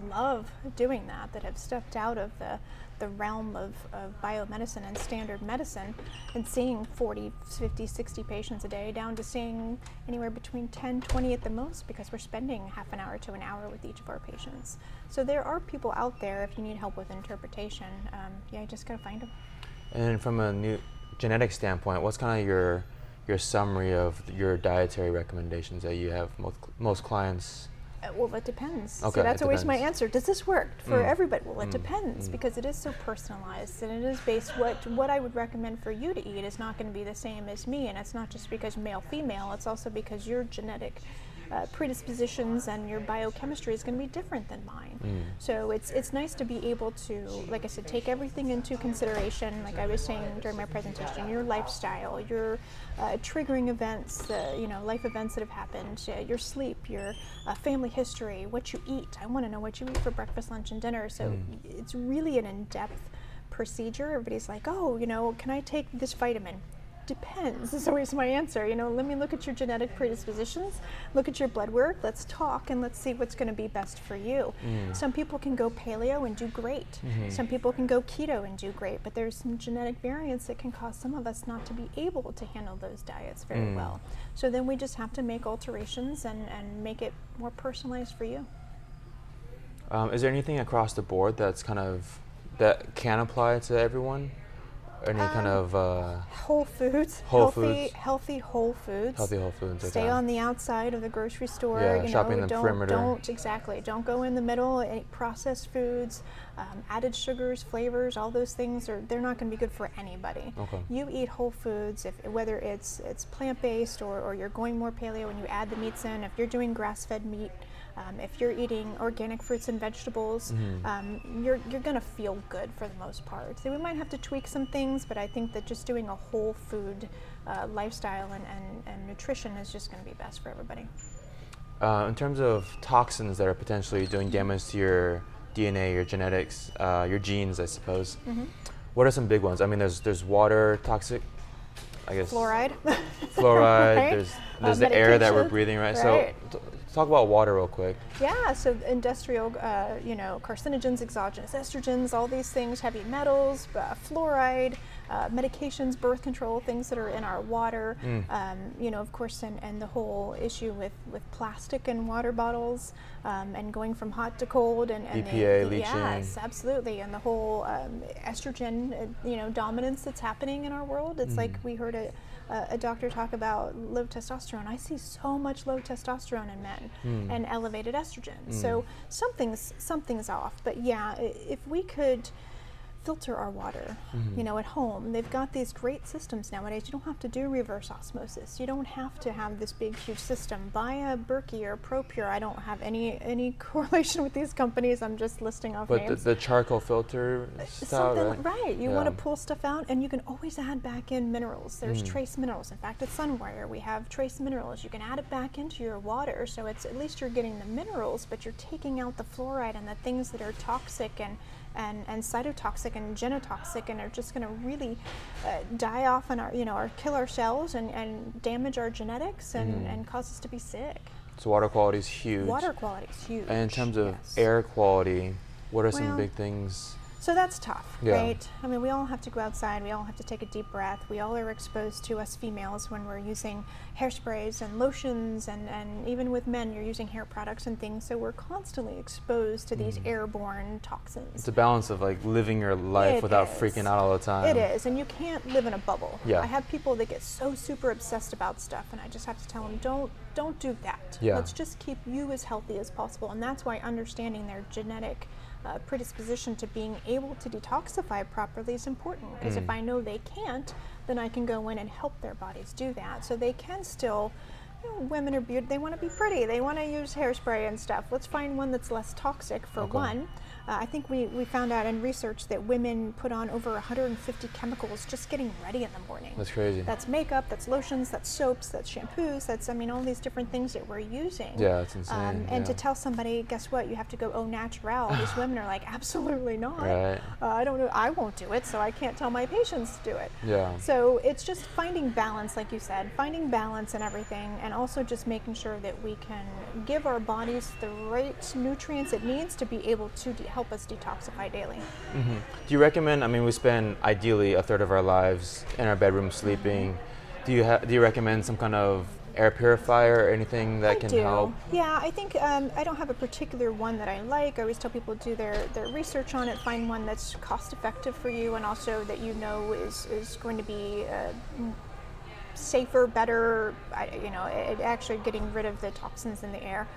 Speaker 2: love doing that, that have stepped out of the, the realm of, of biomedicine and standard medicine and seeing 40, 50, 60 patients a day down to seeing anywhere between 10, 20 at the most because we're spending half an hour to an hour with each of our patients. So there are people out there if you need help with interpretation. Um, yeah, you just got to find them.
Speaker 1: And from a new genetic standpoint, what's kind of your your summary of your dietary recommendations that you have most most clients?
Speaker 2: Uh, well, it depends.
Speaker 1: Okay,
Speaker 2: so that's always my answer. Does this work for
Speaker 1: Mm.
Speaker 2: everybody? Well, it
Speaker 1: Mm,
Speaker 2: depends
Speaker 1: mm.
Speaker 2: because it is so personalized and it is based what what I would recommend for you to eat is not going to be the same as me, and it's not just because male female. It's also because your genetic uh, predispositions and your biochemistry is going to be different than mine.
Speaker 1: Mm.
Speaker 2: So it's it's nice to be able to, like I said, take everything into consideration. Like I was saying during my presentation, your lifestyle, your uh, triggering events, uh, you know, life events that have happened, uh, your sleep, your uh, family history, what you eat. I want to know what you eat for breakfast, lunch, and dinner. So it's really an in-depth procedure. Everybody's like, oh, you know, can I take this vitamin? Depends. *laughs* Is always my answer. You know, let me look at your genetic predispositions, look at your blood work, let's talk, and let's see what's going to be best for you. Some people can go paleo and do great. Some people can go keto and do great, but there's some genetic variants that can cause some of us not to be able to handle those diets very
Speaker 1: Mm.
Speaker 2: well. So then we just have to make alterations and, and make it more personalized for you.
Speaker 1: Um, is there anything across the board that's kind of that can apply to everyone? Any kind
Speaker 2: Um,
Speaker 1: of uh,
Speaker 2: Whole foods,
Speaker 1: Whole
Speaker 2: healthy,
Speaker 1: foods.
Speaker 2: healthy whole foods.
Speaker 1: healthy whole foods?
Speaker 2: Stay
Speaker 1: okay.
Speaker 2: on the outside of the grocery store.
Speaker 1: Yeah,
Speaker 2: you
Speaker 1: shopping
Speaker 2: know,
Speaker 1: the
Speaker 2: don't,
Speaker 1: perimeter.
Speaker 2: Don't exactly. Don't go in the middle. Any processed foods, um, added sugars, flavors, all those things are they're not going to be good for anybody.
Speaker 1: Okay.
Speaker 2: You eat whole foods, if whether it's it's plant based or, or you're going more paleo and you add the meats in. If you're doing grass fed meat. Um, if you're eating organic fruits and vegetables,
Speaker 1: Mm-hmm.
Speaker 2: um, you're, you're going to feel good for the most part. So we might have to tweak some things, but I think that just doing a whole food uh, lifestyle and, and, and nutrition is just going to be best for everybody.
Speaker 1: Uh, in terms of toxins that are potentially doing damage to your DNA, your genetics, uh, your genes, I suppose.
Speaker 2: Mm-hmm.
Speaker 1: What are some big ones? I mean, there's there's water toxic, I guess.
Speaker 2: Fluoride. *laughs*
Speaker 1: Fluoride.
Speaker 2: Right?
Speaker 1: There's
Speaker 2: Uh,
Speaker 1: there's the air that we're breathing, right?
Speaker 2: right.
Speaker 1: So t- talk about water real quick.
Speaker 2: Yeah, so industrial, uh, you know, carcinogens, exogenous estrogens, all these things, heavy metals, uh, fluoride, uh, medications, birth control, things that are in our water.
Speaker 1: Mm.
Speaker 2: Um, you know, of course, and, and the whole issue with, with plastic and water bottles um, and going from hot to cold and, and
Speaker 1: BPA,
Speaker 2: the,
Speaker 1: leaching.
Speaker 2: Yes, absolutely, and the whole um, estrogen, uh, you know, dominance that's happening in our world. It's like we heard a, a, a doctor talk about low testosterone. I see so much low testosterone in men
Speaker 1: Hmm.
Speaker 2: and elevated estrogen. So something's something's off. But yeah, if we could filter our water.
Speaker 1: Mhm.
Speaker 2: You know, at home, they've got these great systems nowadays. You don't have to do reverse osmosis. You don't have to have this big, huge system. Buy a Berkey or a ProPur. I don't have any any *laughs* correlation with these companies. I'm just listing off
Speaker 1: But the,
Speaker 2: names.
Speaker 1: the charcoal filter style,
Speaker 2: Something
Speaker 1: right?
Speaker 2: right. You want to pull stuff out, and you can always add back in minerals. There's
Speaker 1: Mm.
Speaker 2: trace minerals. In fact, at Sun Warrior, we have trace minerals. You can add it back into your water, so it's at least you're getting the minerals, but you're taking out the fluoride and the things that are toxic and and, and cytotoxic and genotoxic and are just going to really uh, die off in our you know or kill our cells and, and damage our genetics and,
Speaker 1: Mhm.
Speaker 2: and cause us to be sick.
Speaker 1: So water quality is huge.
Speaker 2: Water quality is huge.
Speaker 1: And in terms of
Speaker 2: yes.
Speaker 1: air quality, what are some big things?
Speaker 2: So that's tough,
Speaker 1: Yeah.
Speaker 2: right? I mean, we all have to go outside. We all have to take a deep breath. We all are exposed to us females when we're using hairsprays and lotions, and, and even with men, you're using hair products and things. So we're constantly exposed to these
Speaker 1: Mhm.
Speaker 2: airborne toxins.
Speaker 1: It's a balance of like living your life
Speaker 2: It
Speaker 1: without
Speaker 2: is.
Speaker 1: freaking out all the time.
Speaker 2: It is, and you can't live in a bubble.
Speaker 1: Yeah.
Speaker 2: I have people that get so super obsessed about stuff, and I just have to tell them, don't don't do that.
Speaker 1: Yeah.
Speaker 2: Let's just keep you as healthy as possible, and that's why understanding their genetic uh, predisposition to being able to detoxify properly is important. Because if
Speaker 1: Mm.
Speaker 2: I know they can't, then I can go in and help their bodies do that, so they can still. You know, women are beautiful. They want to be pretty. They want to use hairspray and stuff. Let's find one that's less toxic for
Speaker 1: Okay.
Speaker 2: one. Uh, I think we, we found out in research that women put on over 150 chemicals just getting ready in the morning.
Speaker 1: That's crazy.
Speaker 2: That's makeup, that's lotions, that's soaps, that's shampoos, that's, I mean, all these different things that we're using.
Speaker 1: yeah, it's insane.
Speaker 2: Um, and to tell somebody, guess what, you have to go au natural, these *sighs* women are like, absolutely not.
Speaker 1: Right.
Speaker 2: Uh, I don't know, I won't do it, so I can't tell my patients to do it.
Speaker 1: Yeah.
Speaker 2: So it's just finding balance, like you said, finding balance in everything, and also just making sure that we can give our bodies the right nutrients it needs to be able to de- help us detoxify daily.
Speaker 1: hmm Do you recommend? I mean, we spend ideally a third of our lives in our bedroom sleeping. Do you ha- do you recommend some kind of air purifier or anything that
Speaker 2: I
Speaker 1: can
Speaker 2: do.
Speaker 1: help?
Speaker 2: Yeah, I think um, I don't have a particular one that I like. I always tell people do their, their research on it, find one that's cost effective for you, and also that you know is, is going to be uh, safer, better. You know, it, actually getting rid of the toxins in the air.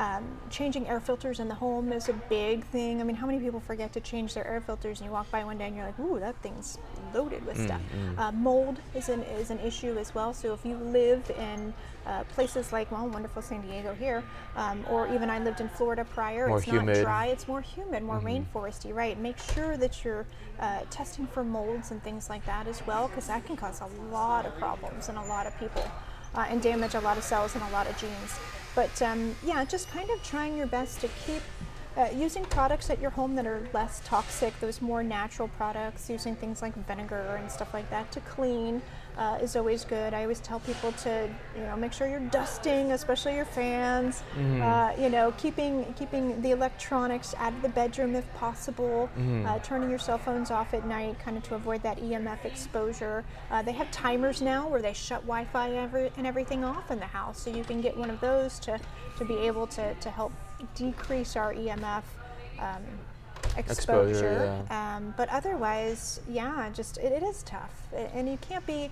Speaker 2: Um, changing air filters in the home is a big thing. I mean, how many people forget to change their air filters and you walk by one day and you're like, ooh, that thing's loaded with
Speaker 1: Mm,
Speaker 2: stuff.
Speaker 1: mm.
Speaker 2: Uh, mold is an, is an issue as well. So if you live in uh, places like, well, wonderful San Diego here, um, or even I lived in Florida prior,
Speaker 1: More
Speaker 2: it's
Speaker 1: humid.
Speaker 2: not dry, it's more humid, more
Speaker 1: Mhm.
Speaker 2: rainforesty, right? Make sure that you're uh, testing for molds and things like that as well, because that can cause a lot of problems in a lot of people uh, and damage a lot of cells and a lot of genes. But um, yeah, just kind of trying your best to keep uh, using products at your home that are less toxic, those more natural products, using things like vinegar and stuff like that to clean uh, is always good. I always tell people to, you know, make sure you're dusting, especially your fans.
Speaker 1: Mhm.
Speaker 2: Uh, you know, keeping keeping the electronics out of the bedroom if possible.
Speaker 1: Mhm.
Speaker 2: Uh, turning your cell phones off at night, kind of to avoid that EMF exposure. Uh, they have timers now where they shut Wi-Fi every, and everything off in the house, so you can get one of those to to be able to to help decrease our EMF. Um,
Speaker 1: Exposure,
Speaker 2: exposure, um, but otherwise, yeah, just it, it is tough, A- and you can't be.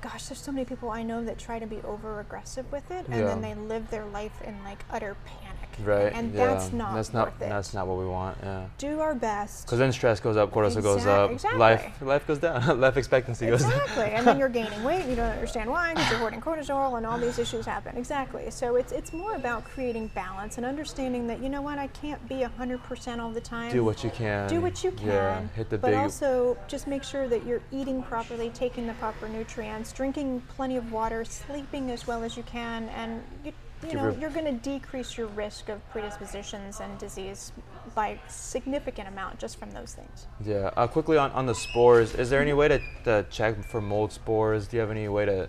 Speaker 2: Gosh, there's so many people I know that try to be over aggressive with it, and then they live their life in like utter panic.
Speaker 1: Right.
Speaker 2: and
Speaker 1: yeah.
Speaker 2: that's not
Speaker 1: that's not
Speaker 2: worth it.
Speaker 1: that's not what we want. Yeah.
Speaker 2: Do our best.
Speaker 1: Because then stress goes up, cortisol goes up,
Speaker 2: exactly.
Speaker 1: life life goes down, *laughs* life expectancy goes down.
Speaker 2: Exactly, and then *laughs* you're gaining weight. You don't understand why because you're hoarding cortisol, and all these issues happen. Exactly. So it's it's more about creating balance and understanding that you know what I can't be hundred percent all the time.
Speaker 1: Do what you can.
Speaker 2: do what you can.
Speaker 1: Yeah. Hit the
Speaker 2: but
Speaker 1: big.
Speaker 2: also just make sure that you're eating properly, taking the proper nutrients, drinking plenty of water, sleeping as well as you can, and you, you know you're going to decrease your risk of predispositions and disease by significant amount just from those things.
Speaker 1: Yeah. Uh, quickly on, on the spores, is there any way to, to check for mold spores? Do you have any way to?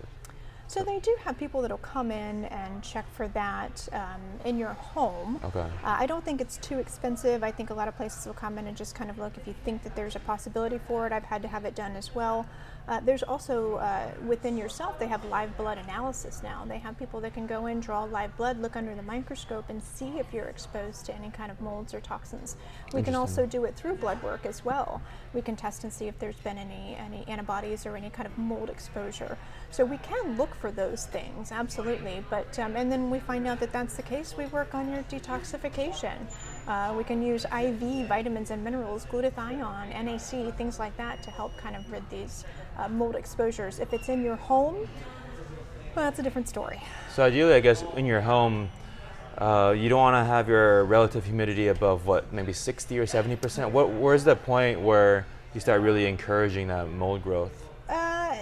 Speaker 2: So they do have people that'll come in and check for that um, in your home.
Speaker 1: Okay.
Speaker 2: Uh, I don't think it's too expensive. I think a lot of places will come in and just kind of look if you think that there's a possibility for it. I've had to have it done as well. Uh, there's also uh, within yourself, they have live blood analysis now. They have people that can go in, draw live blood, look under the microscope, and see if you're exposed to any kind of molds or toxins. We can also do it through blood work as well. We can test and see if there's been any, any antibodies or any kind of mold exposure. So we can look for those things, absolutely. But um, and then we find out that that's the case. We work on your detoxification. Uh, we can use IV vitamins and minerals, glutathione, NAC, things like that to help kind of rid these uh, mold exposures. If it's in your home, well, that's a different story.
Speaker 1: So ideally, I guess in your home, uh, you don't want to have your relative humidity above what, maybe 60 or 70 percent. What, where's the point where you start really encouraging that mold growth?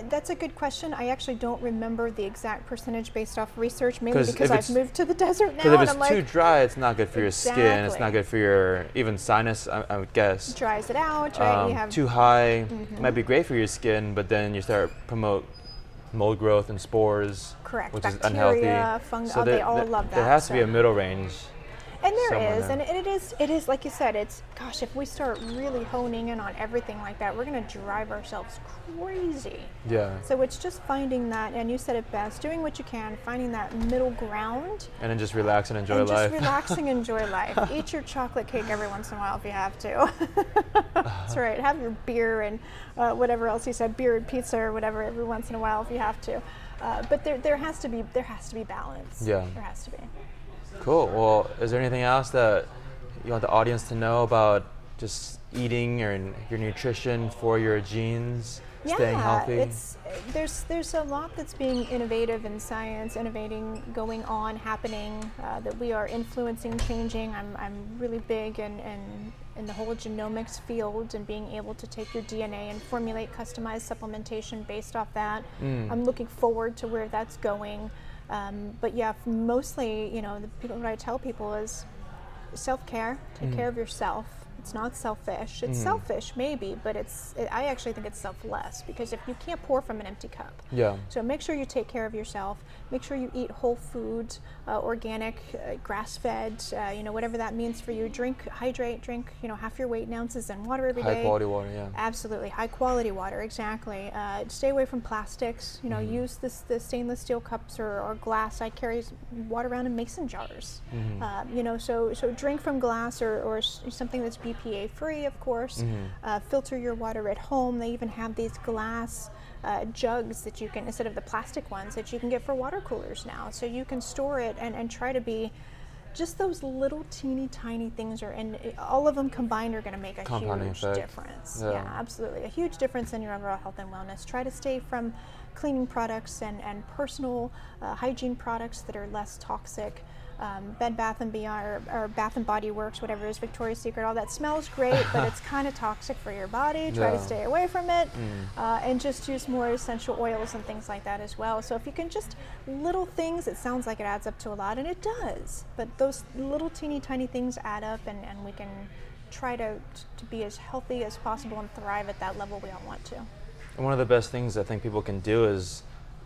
Speaker 2: That's a good question. I actually don't remember the exact percentage based off research, mainly because I've moved to the *laughs* desert now.
Speaker 1: Because if it's too like, dry, it's not good for exactly. your skin. It's not good for your even sinus. I, I would guess.
Speaker 2: Dries it out, right?
Speaker 1: Um, too high mm-hmm. might be great for your skin, but then you start promote mold growth and spores,
Speaker 2: correct?
Speaker 1: Which
Speaker 2: Bacteria,
Speaker 1: is unhealthy.
Speaker 2: Fungi, so oh, they all love that.
Speaker 1: There has to be a middle range
Speaker 2: and there is, and it is, it is like you said. It's gosh, if we start really honing in on everything like that, we're going to drive ourselves crazy.
Speaker 1: Yeah.
Speaker 2: So it's just finding that, and you said it best: doing what you can, finding that middle ground,
Speaker 1: and then just relax and enjoy
Speaker 2: and
Speaker 1: life.
Speaker 2: Just relax and enjoy *laughs* life. Eat your chocolate cake every once in a while if you have to. *laughs* That's right. Have your beer and uh, whatever else you said, beer and pizza or whatever every once in a while if you have to. Uh, but there, there has to be there has to be balance.
Speaker 1: Yeah.
Speaker 2: There has to be.
Speaker 1: Cool. Well, is there anything else that you want the audience to know about just eating or your nutrition for your genes,
Speaker 2: yeah,
Speaker 1: staying healthy?
Speaker 2: It's, there's there's a lot that's being innovative in science, innovating going on, happening uh, that we are influencing, changing. I'm, I'm really big in, in in the whole genomics field and being able to take your DNA and formulate customized supplementation based off that. Mm. I'm looking forward to where that's going. Um, but yeah, mostly, you know, the people, what I tell people is self care, take mm care of yourself, it's not selfish. It's mm. selfish, maybe, but it's. It, I actually think it's selfless because if you can't pour from an empty cup.
Speaker 1: Yeah.
Speaker 2: So make sure you take care of yourself. Make sure you eat whole food, uh, organic, uh, grass-fed. Uh, you know, whatever that means for you. Drink, hydrate. Drink. You know, half your weight in ounces and water every
Speaker 1: high
Speaker 2: day.
Speaker 1: high quality water. Yeah.
Speaker 2: Absolutely, high quality water. Exactly. Uh, stay away from plastics. You know, mm use this the stainless steel cups or, or, glass. I carry water around in mason jars. Mm-hmm. you know, so so drink from glass or, or something that's BPA free, of course. Mm-hmm. Uh, filter your water at home. They even have these glass uh, jugs that you can, instead of the plastic ones, that you can get for water coolers now. So you can store it and, and try to be just those little teeny tiny things are and all of them combined are going to make a
Speaker 1: Compounding
Speaker 2: huge
Speaker 1: effect.
Speaker 2: difference
Speaker 1: yeah.
Speaker 2: yeah. absolutely a huge difference in your overall health and wellness try to stay from cleaning products and, and personal uh, hygiene products that are less toxic um, Bed Bath and Beyond or, or, Bath and Body Works, whatever it is, Victoria's Secret, all that smells great, but *laughs* it's kind of toxic for your body. Try to stay away from it, mm. uh, and just use more essential oils and things like that as well. So if you can just little things, it sounds like it adds up to a lot, and it does. But those little teeny tiny things add up, and, and we can try to to be as healthy as possible and thrive at that level we all want to.
Speaker 1: And one of the best things I think people can do is,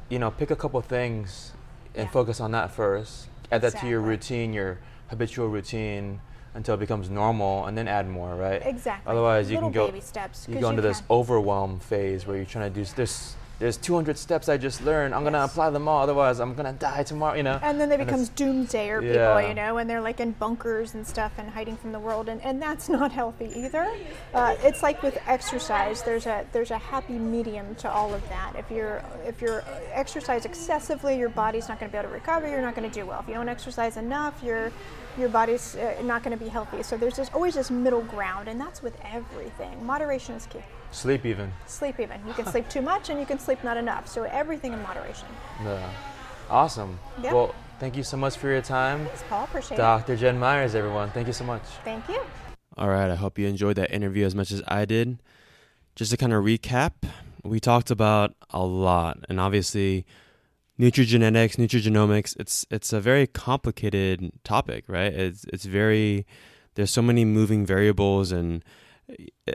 Speaker 1: you know, pick a couple things and yeah. focus on that first add that exactly. to your routine, your habitual routine until it becomes normal and then add more, right?
Speaker 2: Exactly.
Speaker 1: Otherwise, you
Speaker 2: Little
Speaker 1: can go
Speaker 2: steps,
Speaker 1: you go into this overwhelm phase where you're trying to do this there's 200 steps I just learned. I'm yes. gonna apply them all, otherwise I'm gonna die tomorrow. You know.
Speaker 2: And then they become doomsayer yeah. people, you know, and they're like in bunkers and stuff and hiding from the world, and, and that's *laughs* not healthy either. Uh, it's like with exercise. There's a there's a happy medium to all of that. If you're if you're exercise excessively, your body's not gonna be able to recover. You're not gonna do well. If you don't exercise enough, your your body's uh, not going to be healthy. So there's this, always this middle ground, and that's with everything. Moderation is key.
Speaker 1: Sleep even.
Speaker 2: Sleep even. You can sleep too much and you can sleep not enough. So everything in moderation.
Speaker 1: Yeah. Awesome. Yep. Well, thank you so much for your time.
Speaker 2: Thanks, Paul. Appreciate
Speaker 1: Dr.
Speaker 2: it.
Speaker 1: Dr. Jen Myers, everyone. Thank you so much.
Speaker 2: Thank you.
Speaker 1: All right. I hope you enjoyed that interview as much as I did. Just to kind of recap, we talked about a lot, and obviously, nutrigenetics, nutrigenomics. It's it's a very complicated topic, right? It's it's very there's so many moving variables and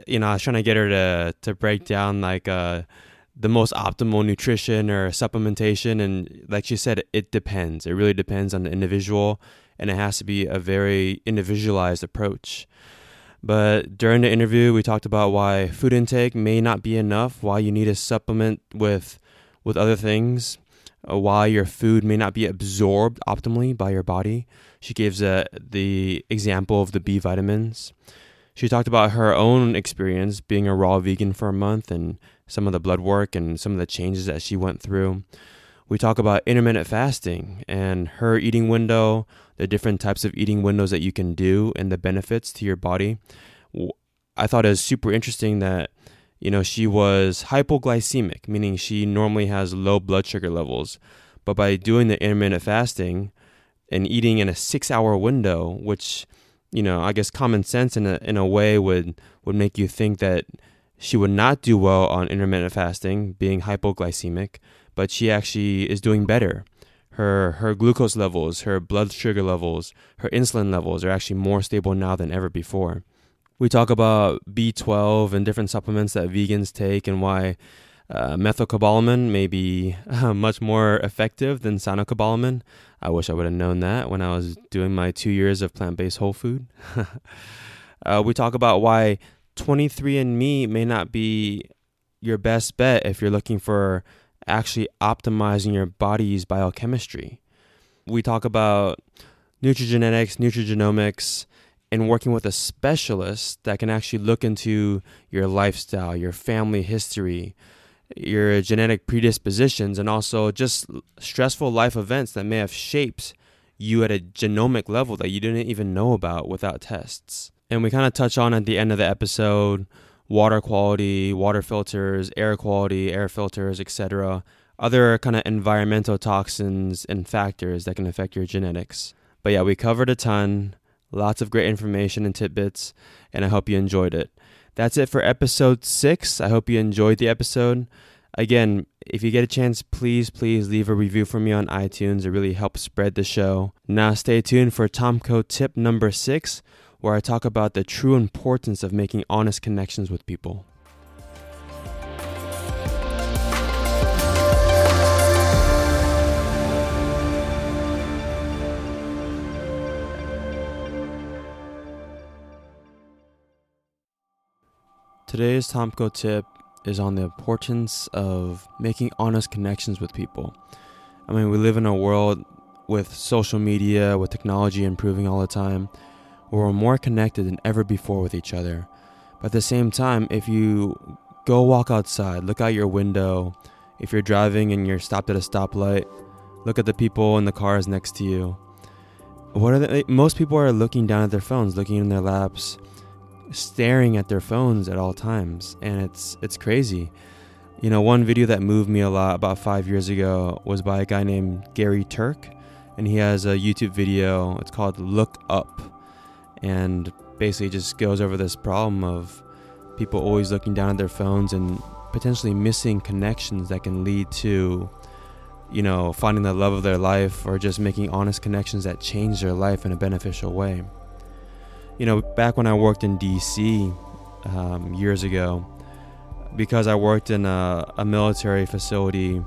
Speaker 1: you know, I was trying to get her to to break down like uh, the most optimal nutrition or supplementation, and like she said, it depends. It really depends on the individual, and it has to be a very individualized approach. But during the interview, we talked about why food intake may not be enough, why you need to supplement with with other things, uh, why your food may not be absorbed optimally by your body. She gives uh, the example of the B vitamins. She talked about her own experience being a raw vegan for a month and some of the blood work and some of the changes that she went through.
Speaker 3: We talk about intermittent fasting and her eating window, the different types of eating windows that you can do, and the benefits to your body. I thought it was super interesting that you know she was hypoglycemic, meaning she normally has low blood sugar levels, but by doing the intermittent fasting and eating in a six-hour window, which you know I guess common sense in a in a way would would make you think that she would not do well on intermittent fasting, being hypoglycemic, but she actually is doing better. Her her glucose levels, her blood sugar levels, her insulin levels are actually more stable now than ever before. We talk about B12 and different supplements that vegans take and why uh, methylcobalamin may be uh, *laughs* much more effective than cyanocobalamin. I wish I would have known that when I was doing my two years of plant based whole food. *laughs* uh, we talk about why 23andMe may not be your best bet if you're looking for actually optimizing your body's biochemistry. We talk about nutrigenetics, nutrigenomics, and working with a specialist that can actually look into your lifestyle, your family history, your genetic predispositions, and also just stressful life events that may have shaped you at a genomic level that you didn't even know about without tests. And we kind of touch on at the end of the episode water quality, water filters, air quality, air filters, etc. Other kind of environmental toxins and factors that can affect your genetics. But yeah, we covered a ton, lots of great information and tidbits, and I hope you enjoyed it. That's it for episode six. I hope you enjoyed the episode. Again, if you get a chance, please, please leave a review for me on iTunes. It really helps spread the show. Now, stay tuned for Tomco tip number six, where I talk about the true importance of making honest connections with people. Today's Tomco tip is on the importance of making honest connections with people. I mean, we live in a world with social media, with technology improving all the time, we're more connected than ever before with each other. But at the same time, if you go walk outside, look out your window, if you're driving and you're stopped at a stoplight, look at the people in the cars next to you. What are they? Most people are looking down at their phones, looking in their laps, staring at their phones at all times, and it's it's crazy. You know, one video that moved me a lot about five years ago was by a guy named Gary Turk, and he has a YouTube video. It's called "Look Up." and basically just goes over this problem of people always looking down at their phones and potentially missing connections that can lead to you know finding the love of their life or just making honest connections that change their life in a beneficial way you know back when i worked in dc um, years ago because i worked in a, a military facility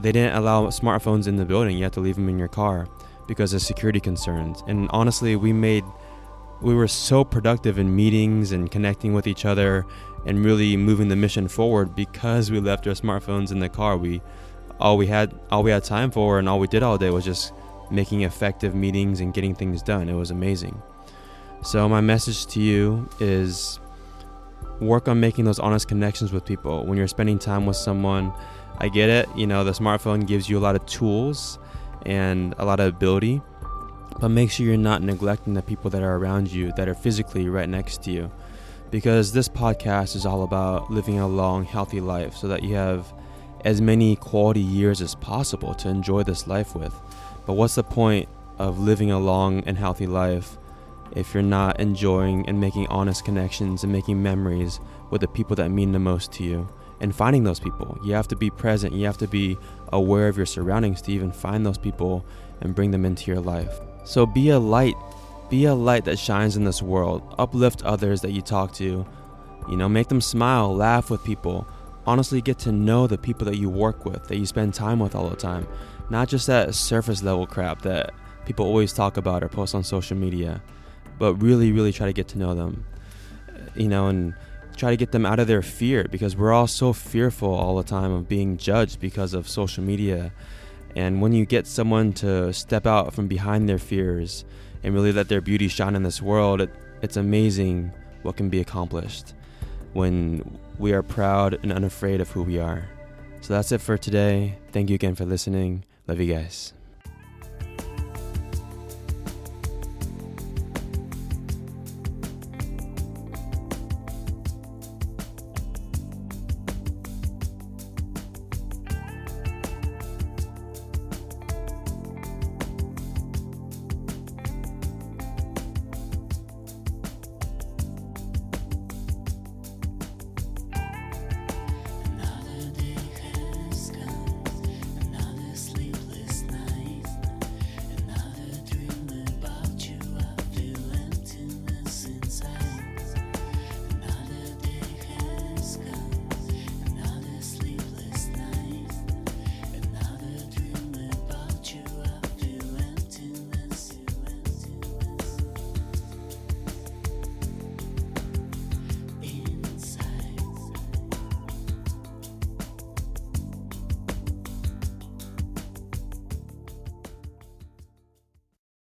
Speaker 3: they didn't allow smartphones in the building you had to leave them in your car because of security concerns. And honestly, we made we were so productive in meetings and connecting with each other and really moving the mission forward because we left our smartphones in the car. We all we had all we had time for and all we did all day was just making effective meetings and getting things done. It was amazing. So my message to you is work on making those honest connections with people. When you're spending time with someone, I get it, you know, the smartphone gives you a lot of tools and a lot of ability. But make sure you're not neglecting the people that are around you that are physically right next to you. Because this podcast is all about living a long, healthy life so that you have as many quality years as possible to enjoy this life with. But what's the point of living a long and healthy life if you're not enjoying and making honest connections and making memories with the people that mean the most to you? and finding those people. You have to be present, you have to be aware of your surroundings to even find those people and bring them into your life. So be a light, be a light that shines in this world. Uplift others that you talk to. You know, make them smile, laugh with people. Honestly, get to know the people that you work with, that you spend time with all the time. Not just that surface level crap that people always talk about or post on social media, but really, really try to get to know them. You know, and try to get them out of their fear because we're all so fearful all the time of being judged because of social media. And when you get someone to step out from behind their fears and really let their beauty shine in this world, it, it's amazing what can be accomplished when we are proud and unafraid of who we are. So that's it for today. Thank you again for listening. Love you guys.